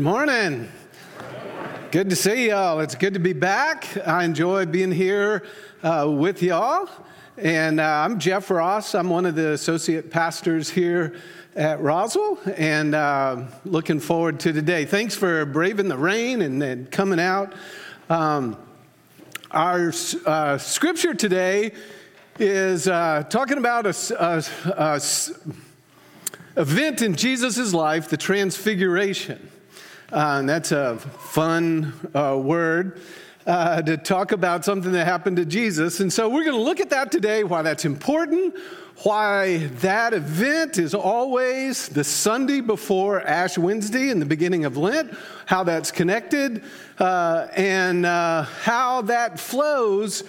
Morning. Good to see y'all. It's good to be back. I enjoy being here uh, with y'all. And uh, I'm Jeff Ross. I'm one of the associate pastors here at Roswell, and uh, looking forward to today. Thanks for braving the rain and, and coming out. Um, our uh, scripture today is uh, talking about a, a, a event in Jesus' life, the Transfiguration. Uh, and that's a fun uh, word uh, to talk about something that happened to Jesus. And so we're going to look at that today, why that's important, why that event is always the Sunday before Ash Wednesday in the beginning of Lent, how that's connected, uh, and uh, how that flows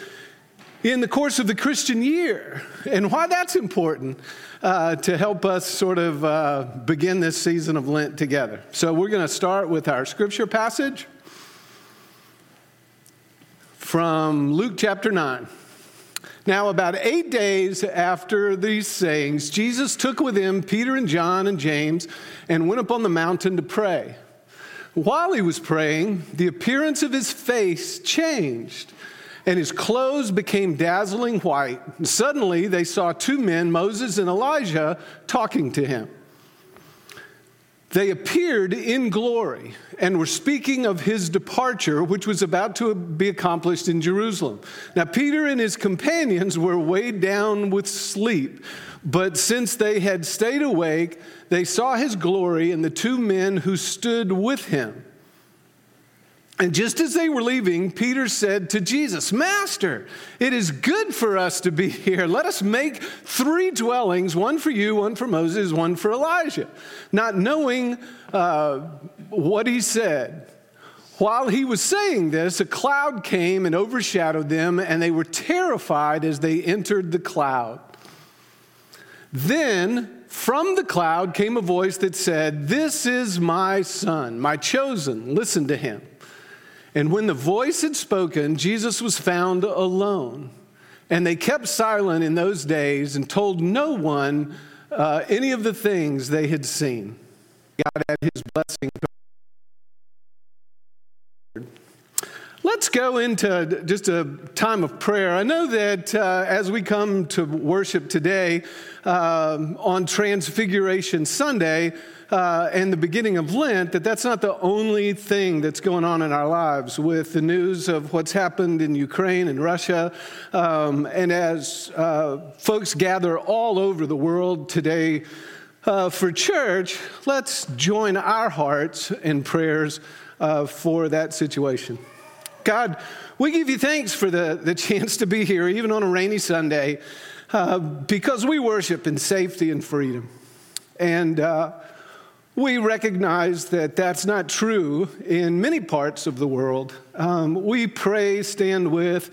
in the course of the Christian year, and why that's important uh, to help us sort of uh, begin this season of Lent together. So, we're going to start with our scripture passage from Luke chapter 9. Now, about eight days after these sayings, Jesus took with him Peter and John and James and went up on the mountain to pray. While he was praying, the appearance of his face changed and his clothes became dazzling white. Suddenly they saw two men, Moses and Elijah, talking to him. They appeared in glory and were speaking of his departure, which was about to be accomplished in Jerusalem. Now, Peter and his companions were weighed down with sleep, but since they had stayed awake, they saw his glory and the two men who stood with him. And just as they were leaving, Peter said to Jesus, Master, it is good for us to be here. Let us make three dwellings one for you, one for Moses, one for Elijah. Not knowing uh, what he said. While he was saying this, a cloud came and overshadowed them, and they were terrified as they entered the cloud. Then from the cloud came a voice that said, This is my son, my chosen. Listen to him. And when the voice had spoken, Jesus was found alone. And they kept silent in those days and told no one uh, any of the things they had seen. God had his blessing. Let's go into just a time of prayer. I know that uh, as we come to worship today uh, on Transfiguration Sunday, uh, and the beginning of Lent that that's not the only thing that's going on in our lives with the news of what's happened in Ukraine and Russia. Um, and as uh, folks gather all over the world today uh, for church, let's join our hearts in prayers uh, for that situation. God, we give you thanks for the, the chance to be here, even on a rainy Sunday, uh, because we worship in safety and freedom. And uh, we recognize that that's not true in many parts of the world. Um, we pray, stand with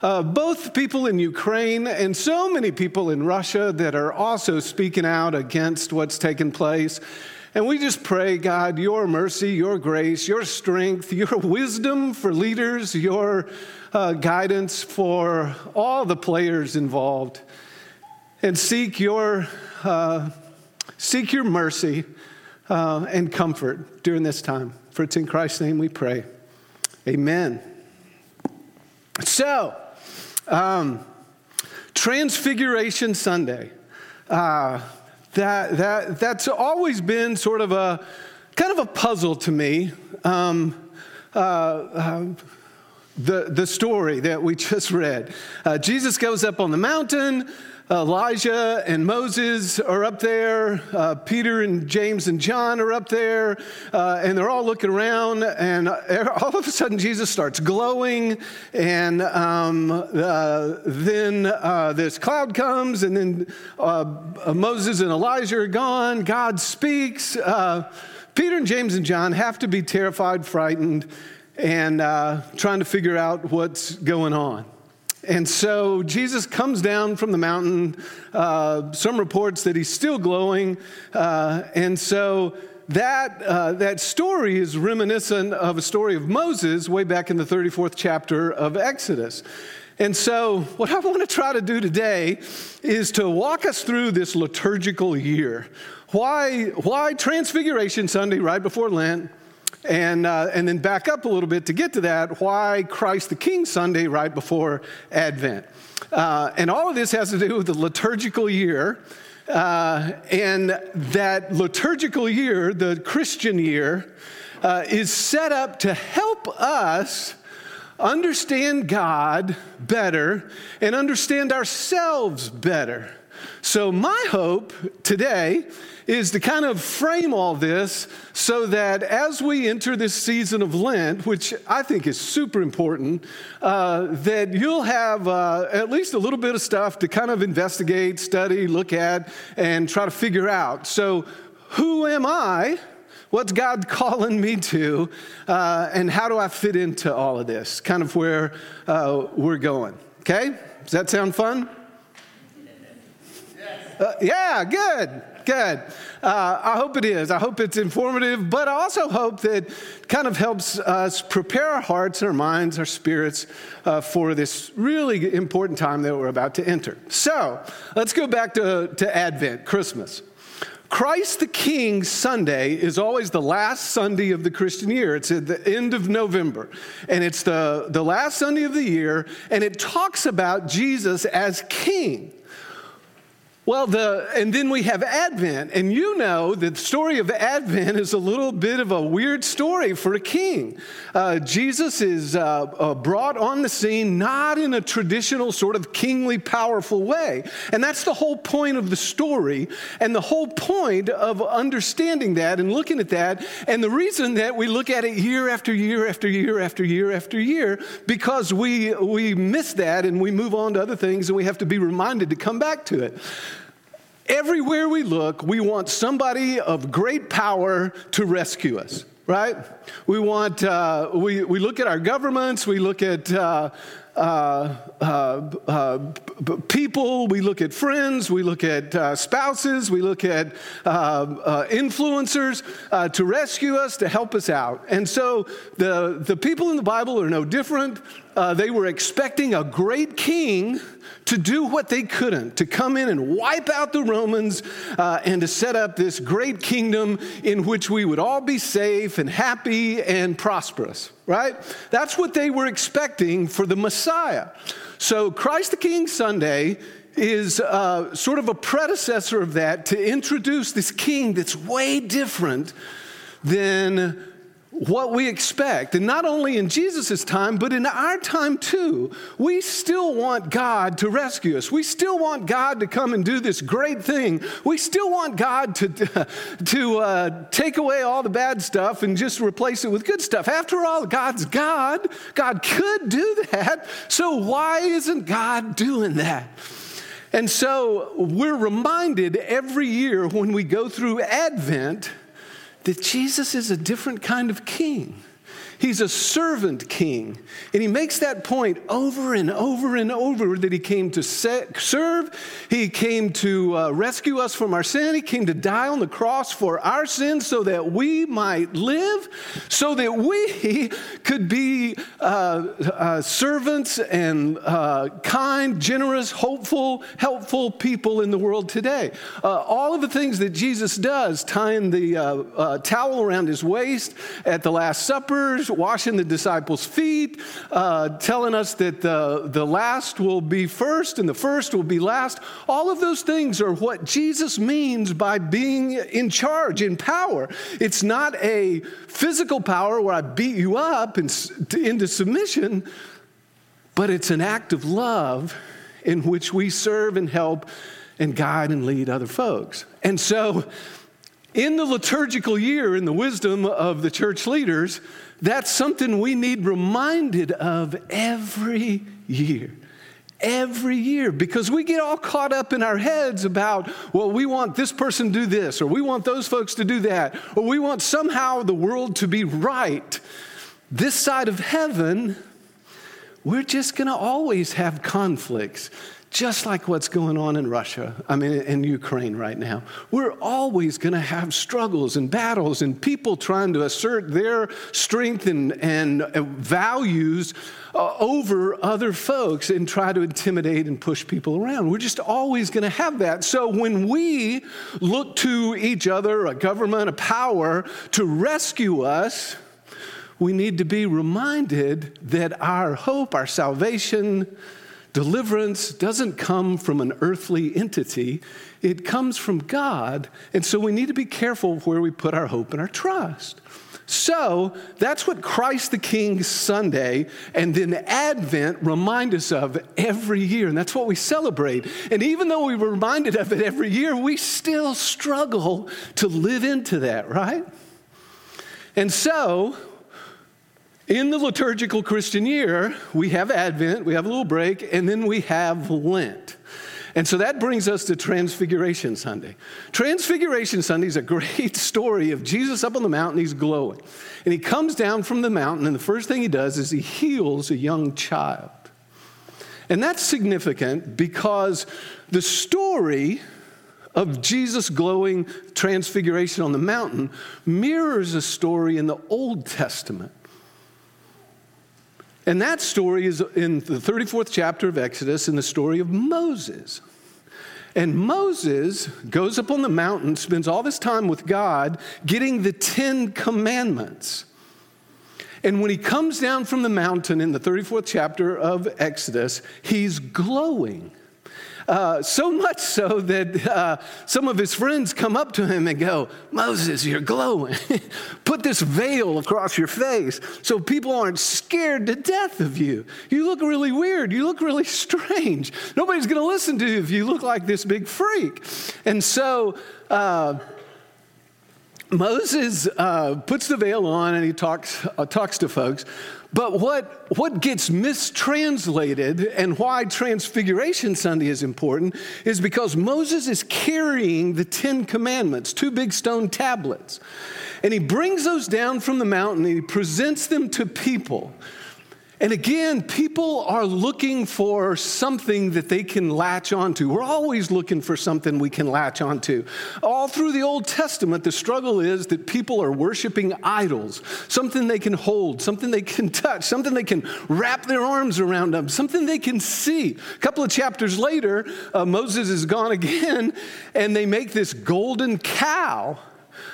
uh, both people in Ukraine and so many people in Russia that are also speaking out against what's taken place. And we just pray, God, your mercy, your grace, your strength, your wisdom for leaders, your uh, guidance for all the players involved. And seek your, uh, seek your mercy uh, and comfort during this time. For it's in Christ's name we pray. Amen. So, um, Transfiguration Sunday. Uh, that, that, that's always been sort of a kind of a puzzle to me. Um, uh, uh, the, the story that we just read. Uh, Jesus goes up on the mountain. Elijah and Moses are up there. Uh, Peter and James and John are up there. Uh, and they're all looking around. And all of a sudden, Jesus starts glowing. And um, uh, then uh, this cloud comes. And then uh, Moses and Elijah are gone. God speaks. Uh, Peter and James and John have to be terrified, frightened, and trying to figure out what's going on. And so Jesus comes down from the mountain. Uh, some reports that he's still glowing. Uh, and so that, uh, that story is reminiscent of a story of Moses way back in the 34th chapter of Exodus. And so, what I want to try to do today is to walk us through this liturgical year. Why, why Transfiguration Sunday, right before Lent? And, uh, and then back up a little bit to get to that why Christ the King Sunday right before Advent. Uh, and all of this has to do with the liturgical year. Uh, and that liturgical year, the Christian year, uh, is set up to help us understand God better and understand ourselves better. So, my hope today is to kind of frame all this so that as we enter this season of Lent, which I think is super important, uh, that you'll have uh, at least a little bit of stuff to kind of investigate, study, look at, and try to figure out. So, who am I? What's God calling me to? Uh, and how do I fit into all of this? Kind of where uh, we're going. Okay? Does that sound fun? Uh, yeah, good, good. Uh, I hope it is. I hope it's informative, but I also hope that kind of helps us prepare our hearts, our minds, our spirits uh, for this really important time that we're about to enter. So let's go back to, to Advent, Christmas. Christ the King Sunday is always the last Sunday of the Christian year. It's at the end of November, and it's the, the last Sunday of the year, and it talks about Jesus as King. Well, the, and then we have Advent, and you know the story of Advent is a little bit of a weird story for a king. Uh, Jesus is uh, uh, brought on the scene not in a traditional sort of kingly, powerful way. And that's the whole point of the story, and the whole point of understanding that and looking at that, and the reason that we look at it year after year after year after year after year, because we, we miss that and we move on to other things, and we have to be reminded to come back to it. Everywhere we look, we want somebody of great power to rescue us, right? We want, uh, we, we look at our governments, we look at uh, uh, uh, people, we look at friends, we look at uh, spouses, we look at uh, influencers to rescue us, to help us out. And so the, the people in the Bible are no different. They were expecting a great king to do what they couldn't, to come in and wipe out the Romans uh, and to set up this great kingdom in which we would all be safe and happy and prosperous, right? That's what they were expecting for the Messiah. So, Christ the King Sunday is uh, sort of a predecessor of that to introduce this king that's way different than what we expect. And not only in Jesus' time, but in our time too. We still want God to rescue us. We still want God to come and do this great thing. We still want God to, to uh, take away all the bad stuff and just replace it with good stuff. After all, God's God. God could do that. So why isn't God doing that? And so we're reminded every year when we go through Advent that Jesus is a different kind of king. He's a servant king. And he makes that point over and over and over that he came to serve, he came to uh, rescue us from our sin, he came to die on the cross for our sins so that we might live, so that we could be uh, uh, servants and uh, kind, generous, hopeful, helpful people in the world today. Uh, all of the things that Jesus does, tying the uh, towel around his waist at the Last Washing the disciples' feet, uh, telling us that the, the last will be first and the first will be last. All of those things are what Jesus means by being in charge, in power. It's not a physical power where I beat you up and, into submission, but it's an act of love in which we serve and help and guide and lead other folks. And so, in the liturgical year, in the wisdom of the church leaders, that's something we need reminded of every year. Every year, because we get all caught up in our heads about, well, we want this person to do this, or we want those folks to do that, or we want somehow the world to be right. This side of heaven, we're just gonna always have conflicts just like what's going on in Russia, I mean, in Ukraine right now. We're always going to have struggles and battles and people trying to assert their strength and, and uh, values uh, over other folks and try to intimidate and push people around. We're just always going to have that. So when we look to each other, a government, a power, to rescue us, we need to be reminded that our hope, our salvation, deliverance doesn't come from an earthly entity, it comes from God. And so we need to be careful where we put our hope and our trust. So that's what Christ the King Sunday and then Advent remind us of every year. And that's what we celebrate. And even though we were reminded of it every year, we still struggle to live into that, right? And so, in the liturgical Christian year, we have Advent, we have a little break, and then we have Lent. And so that brings us to Transfiguration Sunday. Transfiguration Sunday is a great story of Jesus up on the mountain, he's glowing. And he comes down from the mountain, and the first thing he does is he heals a young child. And that's significant because the story of Jesus glowing transfiguration on the mountain mirrors a story in the Old Testament. And that story is in the 34th chapter of Exodus in the story of Moses. And Moses goes up on the mountain, spends all this time with God getting the Ten Commandments. And when he comes down from the mountain in the 34th chapter of Exodus, he's glowing. Uh, so much so that uh, some of his friends come up to him and go, Moses, you're glowing. Put this veil across your face so people aren't scared to death of you. You look really weird. You look really strange. Nobody's going to listen to you if you look like this big freak. And so, uh, Moses uh, puts the veil on and he talks, uh, talks to folks. But what, what gets mistranslated and why Transfiguration Sunday is important is because Moses is carrying the Ten Commandments, two big stone tablets. And he brings those down from the mountain and he presents them to people. And again, people are looking for something that they can latch onto. We're always looking for something we can latch onto. All through the Old Testament, the struggle is that people are worshiping idols, something they can hold, something they can touch, something they can wrap their arms around them, something they can see. A couple of chapters later, uh, Moses is gone again, and they make this golden cow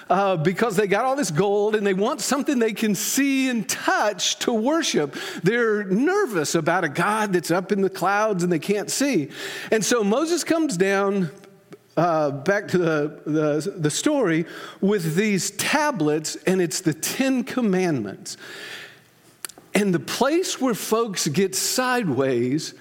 uh, because they got all this gold and they want something they can see and touch to worship. They're nervous about a God that's up in the clouds and they can't see. And so Moses comes down. Uh, back to the, the, the story with these tablets, and it's the Ten Commandments. And the place where folks get sideways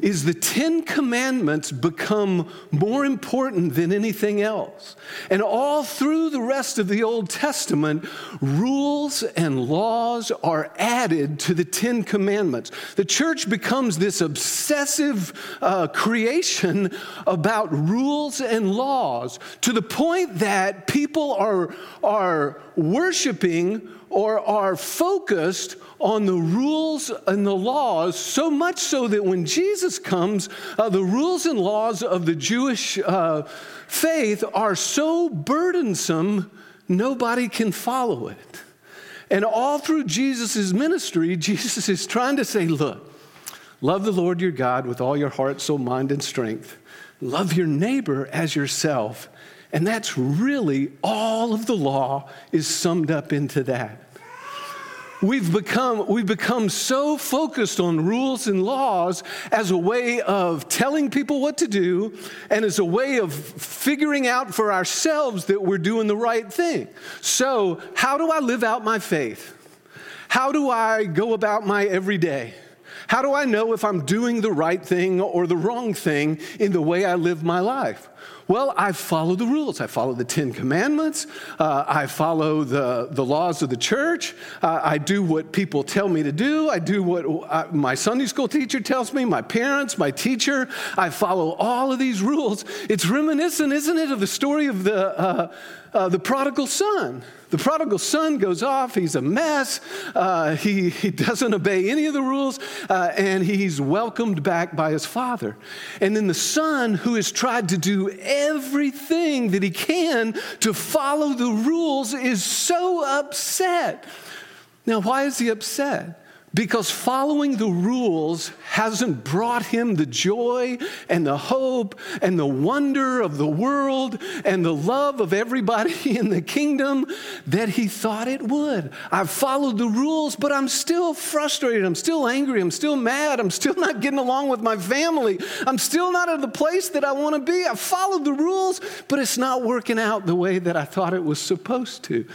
is the Ten Commandments become more important than anything else. And all through the rest of the Old Testament, rules and laws are added to the Ten Commandments. The church becomes this obsessive uh, creation about rules and laws to the point that people are, are worshiping or are focused on the rules and the laws, so much so that when Jesus comes, uh, the rules and laws of the Jewish uh, faith are so burdensome, nobody can follow it. And all through Jesus' ministry, Jesus is trying to say, look, love the Lord your God with all your heart, soul, mind, and strength. Love your neighbor as yourself. And that's really all of the law is summed up into that. We've become, we've become so focused on rules and laws as a way of telling people what to do and as a way of figuring out for ourselves that we're doing the right thing. So, how do I live out my faith? How do I go about my everyday? How do I know if I'm doing the right thing or the wrong thing in the way I live my life? Well, I follow the rules. I follow the Ten Commandments. Uh, I follow the, the laws of the church. Uh, I do what people tell me to do. I do what uh, my Sunday school teacher tells me, my parents, my teacher. I follow all of these rules. It's reminiscent, isn't it, of the story of the, uh, uh, the prodigal son. The prodigal son goes off, he's a mess, uh, he, he doesn't obey any of the rules, uh, and he's welcomed back by his father. And then the son, who has tried to do everything that he can to follow the rules, is so upset. Now, why is he upset? Because following the rules hasn't brought him the joy and the hope and the wonder of the world and the love of everybody in the kingdom that he thought it would. I've followed the rules, but I'm still frustrated. I'm still angry. I'm still mad. I'm still not getting along with my family. I'm still not at the place that I want to be. I followed the rules, but it's not working out the way that I thought it was supposed to.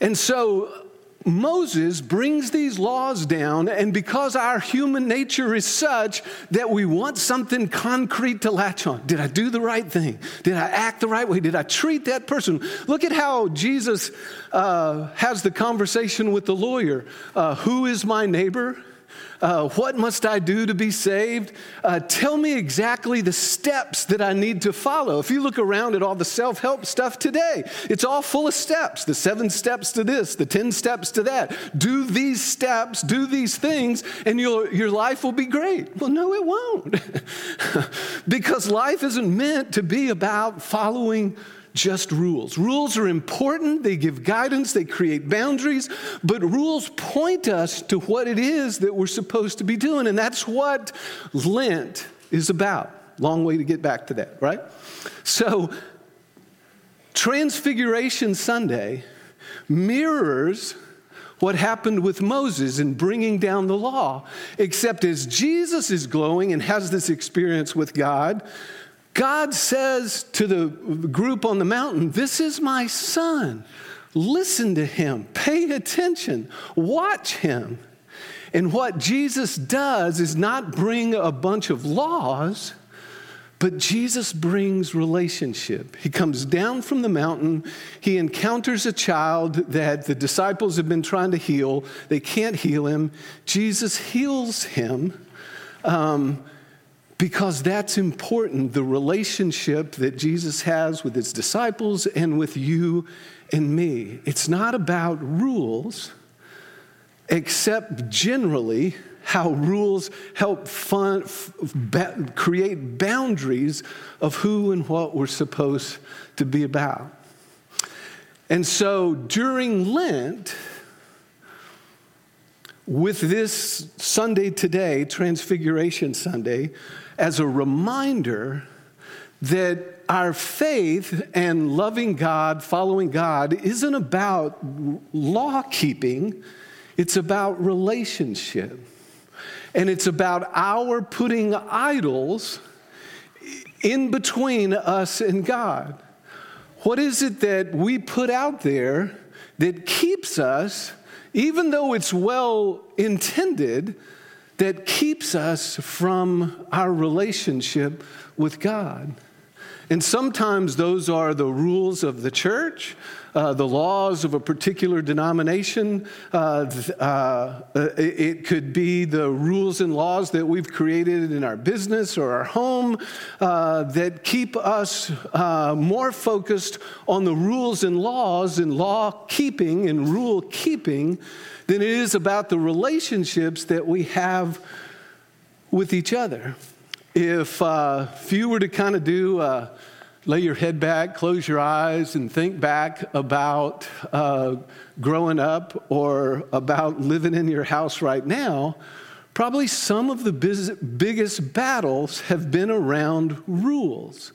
And so Moses brings these laws down, and because our human nature is such that we want something concrete to latch on. Did I do the right thing? Did I act the right way? Did I treat that person? Look at how Jesus uh, has the conversation with the lawyer uh, Who is my neighbor? Uh, what must I do to be saved? Uh, tell me exactly the steps that I need to follow. If you look around at all the self help stuff today, it's all full of steps the seven steps to this, the 10 steps to that. Do these steps, do these things, and your, your life will be great. Well, no, it won't. because life isn't meant to be about following just rules. Rules are important, they give guidance, they create boundaries, but rules point us to what it is that we're supposed to be doing. And that's what Lent is about. Long way to get back to that, right? So, Transfiguration Sunday mirrors what happened with Moses in bringing down the law, except as Jesus is glowing and has this experience with God, God says to the group on the mountain, This is my son. Listen to him, pay attention, watch him. And what Jesus does is not bring a bunch of laws, but Jesus brings relationship. He comes down from the mountain. He encounters a child that the disciples have been trying to heal. They can't heal him. Jesus heals him. Um, because that's important the relationship that Jesus has with his disciples and with you and me. It's not about rules, except generally how rules help fun, ba- create boundaries of who and what we're supposed to be about. And so during Lent, with this Sunday today, Transfiguration Sunday, as a reminder that our faith and loving God, following God, isn't about law keeping, it's about relationship. And it's about our putting idols in between us and God. What is it that we put out there that keeps us, even though it's well intended, that keeps us from our relationship with God. And sometimes those are the rules of the church, uh, the laws of a particular denomination. Uh, uh, it could be the rules and laws that we've created in our business or our home uh, that keep us uh, more focused on the rules and laws and law keeping and rule keeping than it is about the relationships that we have with each other. If, if you were to kind of do, lay your head back, close your eyes, and think back about uh, growing up or about living in your house right now, probably some of the biz- biggest battles have been around rules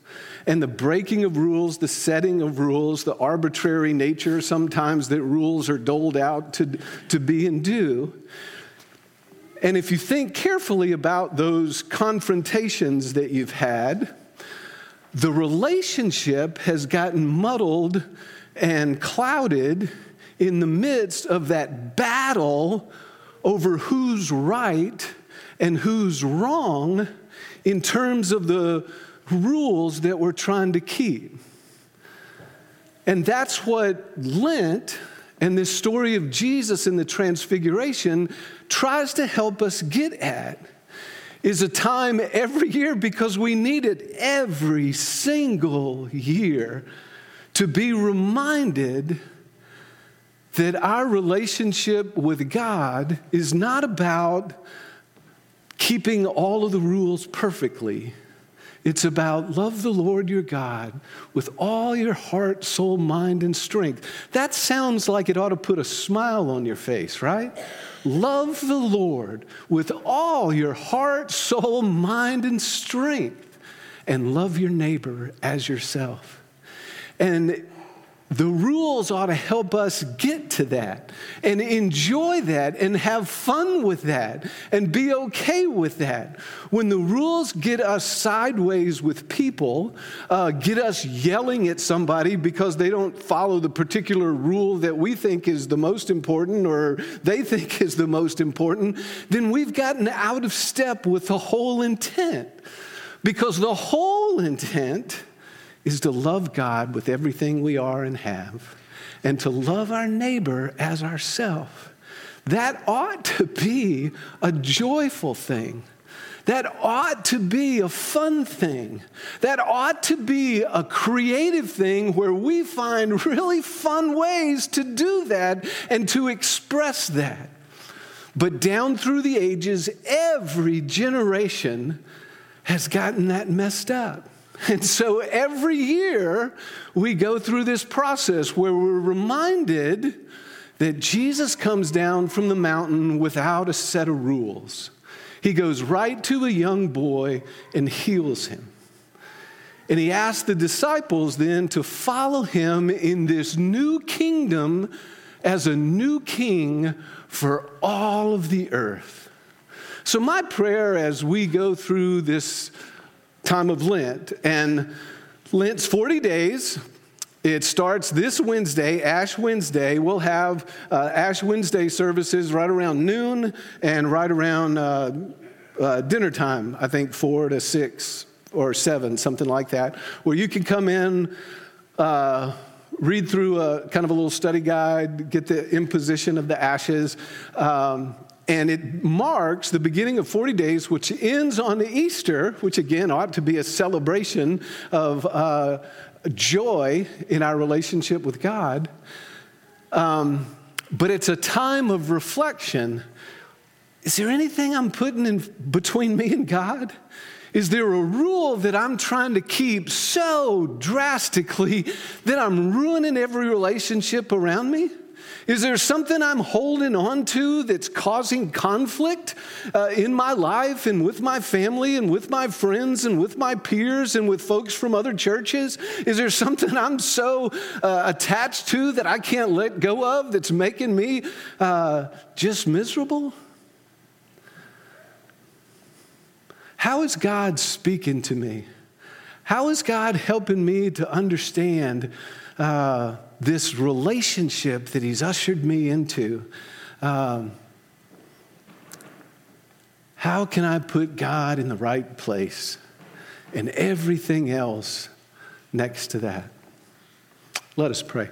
and the breaking of rules, the setting of rules, the arbitrary nature sometimes that rules are doled out to, to be and do. And if you think carefully about those confrontations that you've had, the relationship has gotten muddled and clouded in the midst of that battle over who's right and who's wrong in terms of the rules that we're trying to keep. And that's what Lent and this story of Jesus in the Transfiguration tries to help us get at is a time every year because we need it every single year to be reminded that our relationship with God is not about keeping all of the rules perfectly. It's about love the Lord your God with all your heart, soul, mind, and strength. That sounds like it ought to put a smile on your face, right? Love the Lord with all your heart, soul, mind, and strength, and love your neighbor as yourself. And the rules ought to help us get to that and enjoy that and have fun with that and be okay with that. When the rules get us sideways with people, uh, get us yelling at somebody because they don't follow the particular rule that we think is the most important or they think is the most important, then we've gotten out of step with the whole intent. Because the whole intent is to love God with everything we are and have, and to love our neighbor as ourself. That ought to be a joyful thing. That ought to be a fun thing. That ought to be a creative thing where we find really fun ways to do that and to express that. But down through the ages, every generation has gotten that messed up. And so every year we go through this process where we're reminded that Jesus comes down from the mountain without a set of rules. He goes right to a young boy and heals him. And he asks the disciples then to follow him in this new kingdom as a new king for all of the earth. So, my prayer as we go through this time of Lent. And Lent's 40 days. It starts this Wednesday, Ash Wednesday. We'll have uh, Ash Wednesday services right around noon and right around uh, uh, dinner time, I think four to six or seven, something like that, where you can come in, uh, read through a kind of a little study guide, get the imposition of the ashes. Um, and it marks the beginning of 40 days, which ends on Easter, which again ought to be a celebration of uh, joy in our relationship with God. Um, but it's a time of reflection. Is there anything I'm putting in between me and God? Is there a rule that I'm trying to keep so drastically that I'm ruining every relationship around me? Is there something I'm holding on to that's causing conflict uh, in my life and with my family and with my friends and with my peers and with folks from other churches? Is there something I'm so uh, attached to that I can't let go of that's making me uh, just miserable? How is God speaking to me? How is God helping me to understand? This relationship that He's ushered me into. Um, how can I put God in the right place and everything else next to that? Let us pray.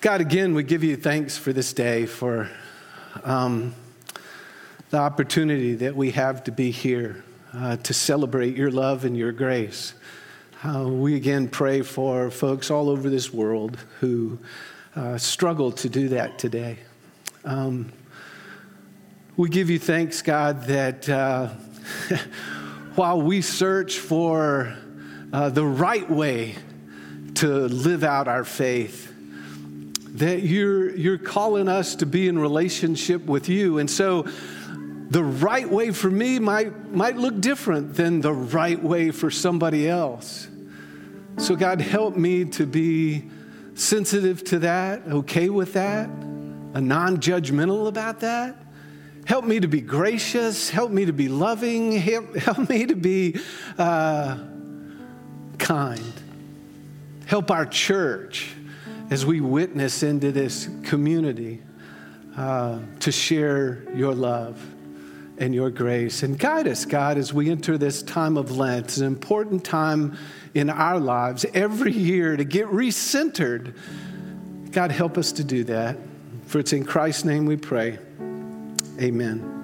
God, again, we give you thanks for this day, for um, the opportunity that we have to be here uh, to celebrate your love and your grace. Uh, we again pray for folks all over this world who uh, struggle to do that today. Um, we give you thanks, God, that uh, while we search for uh, the right way to live out our faith, that you're, you're calling us to be in relationship with you. And so, the right way for me might, might look different than the right way for somebody else. So, God, help me to be sensitive to that, okay with that, a non judgmental about that. Help me to be gracious. Help me to be loving. Help, help me to be uh, kind. Help our church as we witness into this community uh, to share your love and your grace. And guide us, God, as we enter this time of Lent. It's an important time in our lives every year to get recentered. God, help us to do that. For it's in Christ's name we pray. Amen.